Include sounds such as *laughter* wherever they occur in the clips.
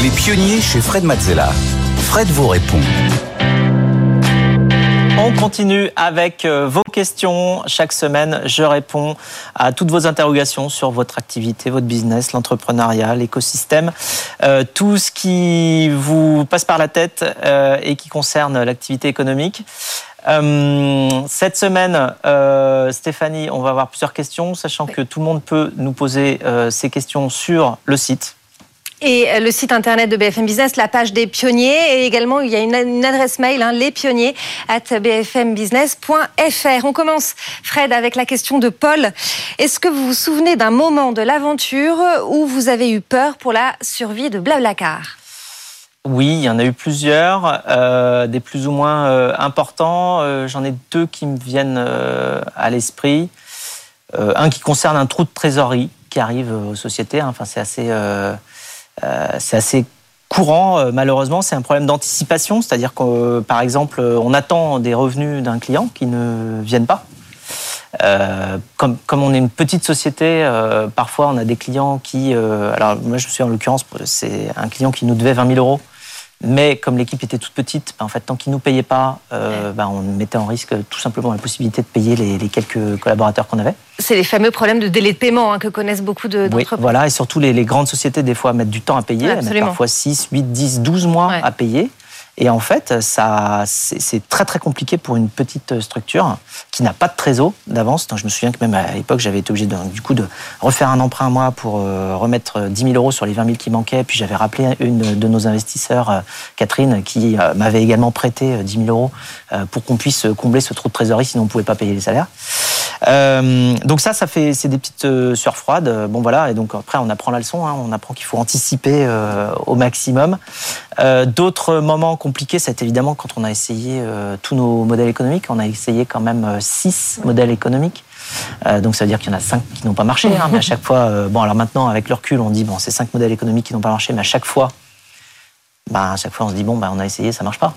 Les pionniers chez Fred Mazzella. Fred vous répond. On continue avec euh, vos questions. Chaque semaine, je réponds à toutes vos interrogations sur votre activité, votre business, l'entrepreneuriat, l'écosystème, euh, tout ce qui vous passe par la tête euh, et qui concerne l'activité économique. cette semaine, Stéphanie, on va avoir plusieurs questions, sachant que tout le monde peut nous poser ses questions sur le site et euh, le site internet de BFM Business, la page des pionniers. Et également, il y a une, adresse mail, hein, lespionniers at bfmbusiness.fr. On commence, Fred, avec la question de Paul. Est-ce que vous vous souvenez d'un moment de l'aventure où vous avez eu peur pour la survie de Blablacar? Oui, il y en a eu plusieurs, euh, des plus ou moins euh, importants. J'en ai deux qui me viennent à l'esprit. un qui concerne un trou de trésorerie qui arrive aux sociétés. Enfin, c'est assez c'est assez courant, euh, malheureusement, c'est un problème d'anticipation, c'est-à-dire que, euh, par exemple, on attend des revenus d'un client qui ne viennent pas. comme, comme, on est une petite société, parfois on a des clients qui. alors, moi, je suis en l'occurrence, c'est un client qui nous devait 20 000 euros. Mais comme l'équipe était toute petite, ben, en fait, tant qu'ils nous payaient pas, euh, ben, on mettait en risque tout simplement la possibilité de payer les, quelques collaborateurs qu'on avait. C'est les fameux problèmes de délai de paiement hein, que connaissent beaucoup d'entreprises. Oui, voilà, et surtout les, grandes sociétés, des fois, mettent du temps à payer. Elles mettent parfois 6, 8, 10, 12 mois à payer. Et en fait, ça, c'est très très compliqué pour une petite structure qui n'a pas de trésor d'avance. Je me souviens que même à l'époque, j'avais été obligé de, du coup de refaire un emprunt moi pour euh, remettre 10 000 euros sur les 20 000 qui manquaient. Puis j'avais rappelé une de nos investisseurs, euh, Catherine, qui euh, m'avait également prêté 10 000 euros pour qu'on puisse combler ce trou de trésorerie, sinon on ne pouvait pas payer les salaires. Donc ça, ça fait, c'est des petites sueurs froides. Bon voilà, et donc après on apprend la leçon. Hein. on apprend qu'il faut anticiper au maximum. D'autres moments compliqué, c'est évidemment quand on a essayé euh, tous nos modèles économiques. On a essayé quand même euh, six modèles économiques. Euh, donc ça veut dire qu'il y en a cinq qui n'ont pas marché. Hein, mais à chaque fois, bon alors maintenant avec le recul, on dit bon c'est cinq modèles économiques qui n'ont pas marché, mais à chaque fois, bah, à chaque fois on se dit bon bah, on a essayé, ça marche pas.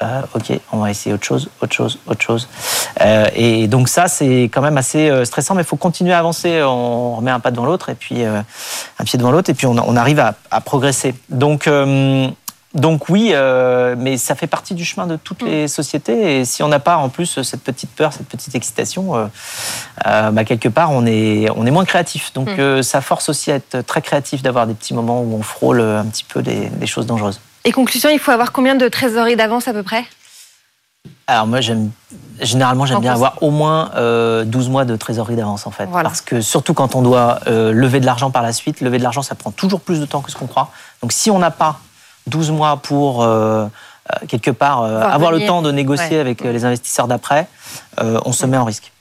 Ok, on va essayer autre chose, autre chose, autre chose. et donc ça, c'est quand même assez stressant, mais il faut continuer à avancer. On remet un pas devant l'autre et puis un pied devant l'autre, et puis on, on arrive à, à progresser. Donc donc oui, euh, mais ça fait partie du chemin de toutes les mm. sociétés. Et si on n'a pas en plus cette petite peur, cette petite excitation, euh, euh, bah, quelque part on est, on est moins créatif. Donc mm. ça force aussi à être très créatif, d'avoir des petits moments où on frôle un petit peu des, choses dangereuses. Et conclusion, il faut avoir combien de trésorerie d'avance à peu près? Alors moi, j'aime généralement j'aime bien avoir au moins 12 mois de trésorerie d'avance en fait, parce que surtout quand on doit lever de l'argent par la suite, lever de l'argent ça prend toujours plus de temps que ce qu'on croit. Donc si on n'a pas 12 mois pour euh, euh, quelque part euh, avoir le temps de négocier avec les investisseurs d'après, on se met en risque.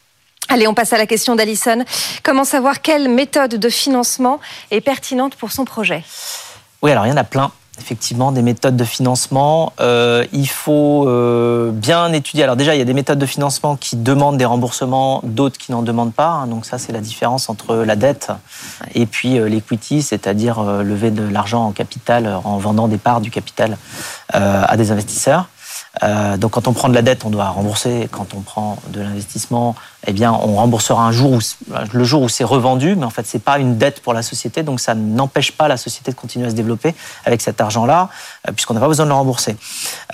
Allez, on passe à la question d'Alison. Comment savoir quelle méthode de financement est pertinente pour son projet? Oui, alors il y en a plein effectivement des méthodes de financement. Euh, il faut euh, bien étudier. Alors déjà, il y a des méthodes de financement qui demandent des remboursements, d'autres qui n'en demandent pas. Hein. Donc ça, c'est la différence entre la dette et puis euh, l'equity, c'est-à-dire lever de l'argent en capital en vendant des parts du capital à des investisseurs. Donc quand on prend de la dette, on doit rembourser. Quand on prend de l'investissement, eh bien, on remboursera un jour le jour où c'est revendu, mais en fait, c'est pas une dette pour la société, donc ça n'empêche pas la société de continuer à se développer avec cet argent-là, euh, puisqu'on n'a pas besoin de le rembourser.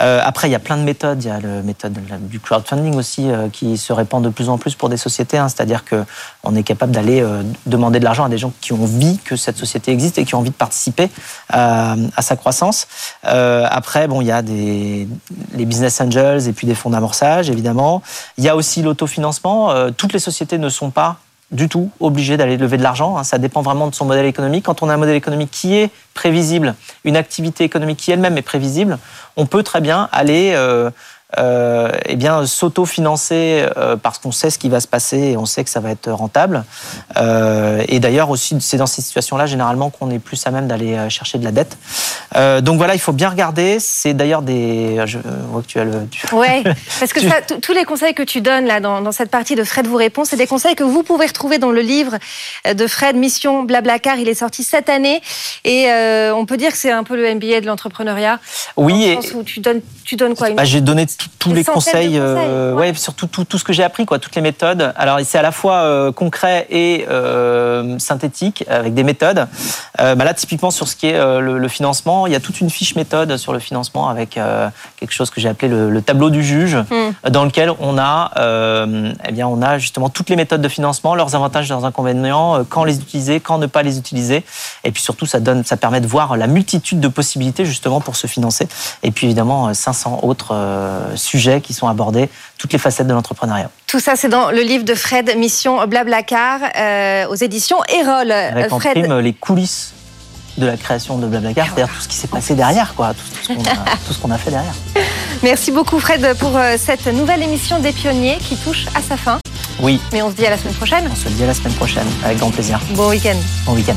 Euh, après, il y a plein de méthodes. Il y a la méthode du crowdfunding aussi euh, qui se répand de plus en plus pour des sociétés, hein. c'est-à-dire que on est capable d'aller demander de l'argent à des gens qui ont envie que cette société existe et qui ont envie de participer à sa croissance. après, bon, il y a des les business angels et puis des fonds d'amorçage, évidemment. Il y a aussi l'autofinancement euh, toutes les sociétés ne sont pas du tout obligées d'aller lever de l'argent. Hein. Ça dépend vraiment de son modèle économique. Quand on a un modèle économique qui est prévisible, une activité économique qui elle-même est prévisible, on peut très bien aller euh, eh bien s'auto-financer euh, parce qu'on sait ce qui va se passer et on sait que ça va être rentable. Euh, et d'ailleurs aussi, c'est dans ces situations-là généralement qu'on est plus à même d'aller euh, chercher de la dette. Donc voilà, il faut bien regarder. C'est d'ailleurs des. Je vois que tu as le. Ouais, *laughs* parce que ça, tous les conseils que tu donnes là dans, dans cette partie de Fred vous répond, c'est des conseils que vous pouvez retrouver dans le livre de Fred Mission Blablacar. Il est sorti cette année et on peut dire que c'est un peu le MBA de l'entrepreneuriat. Oui. Dans le sens où tu donnes, tu donnes quoi bah, J'ai donné tous les conseils, euh, ouais. surtout tout, tout, ce que j'ai appris, quoi, toutes les méthodes. Alors c'est à la fois euh, concret et euh, synthétique avec des méthodes. Bah là, typiquement sur ce qui est le, le, financement, il y a toute une fiche méthode sur le financement avec quelque chose que j'ai appelé le, le, tableau du juge, mm. dans lequel on a, eh bien, on a justement toutes les méthodes de financement, leurs avantages, leurs inconvénients, quand les utiliser, quand ne pas les utiliser, et puis surtout ça donne, ça permet de voir la multitude de possibilités justement pour se financer. Et puis évidemment 500 autres sujets qui sont abordés, toutes les facettes de l'entrepreneuriat. Tout ça, c'est dans le livre de Fred, Mission Blablacar, euh, aux éditions Erol. Avec en Fred... prime les coulisses de la création de Blablacar, c'est-à-dire tout ce qui s'est passé derrière, quoi, tout, *laughs* tout ce qu'on a, a, fait derrière. Merci beaucoup Fred pour euh, cette nouvelle émission des pionniers qui touche à sa fin. Oui. Mais on se dit à la semaine prochaine. On se dit à la semaine prochaine, avec grand plaisir. Bon week-end. Bon week-end.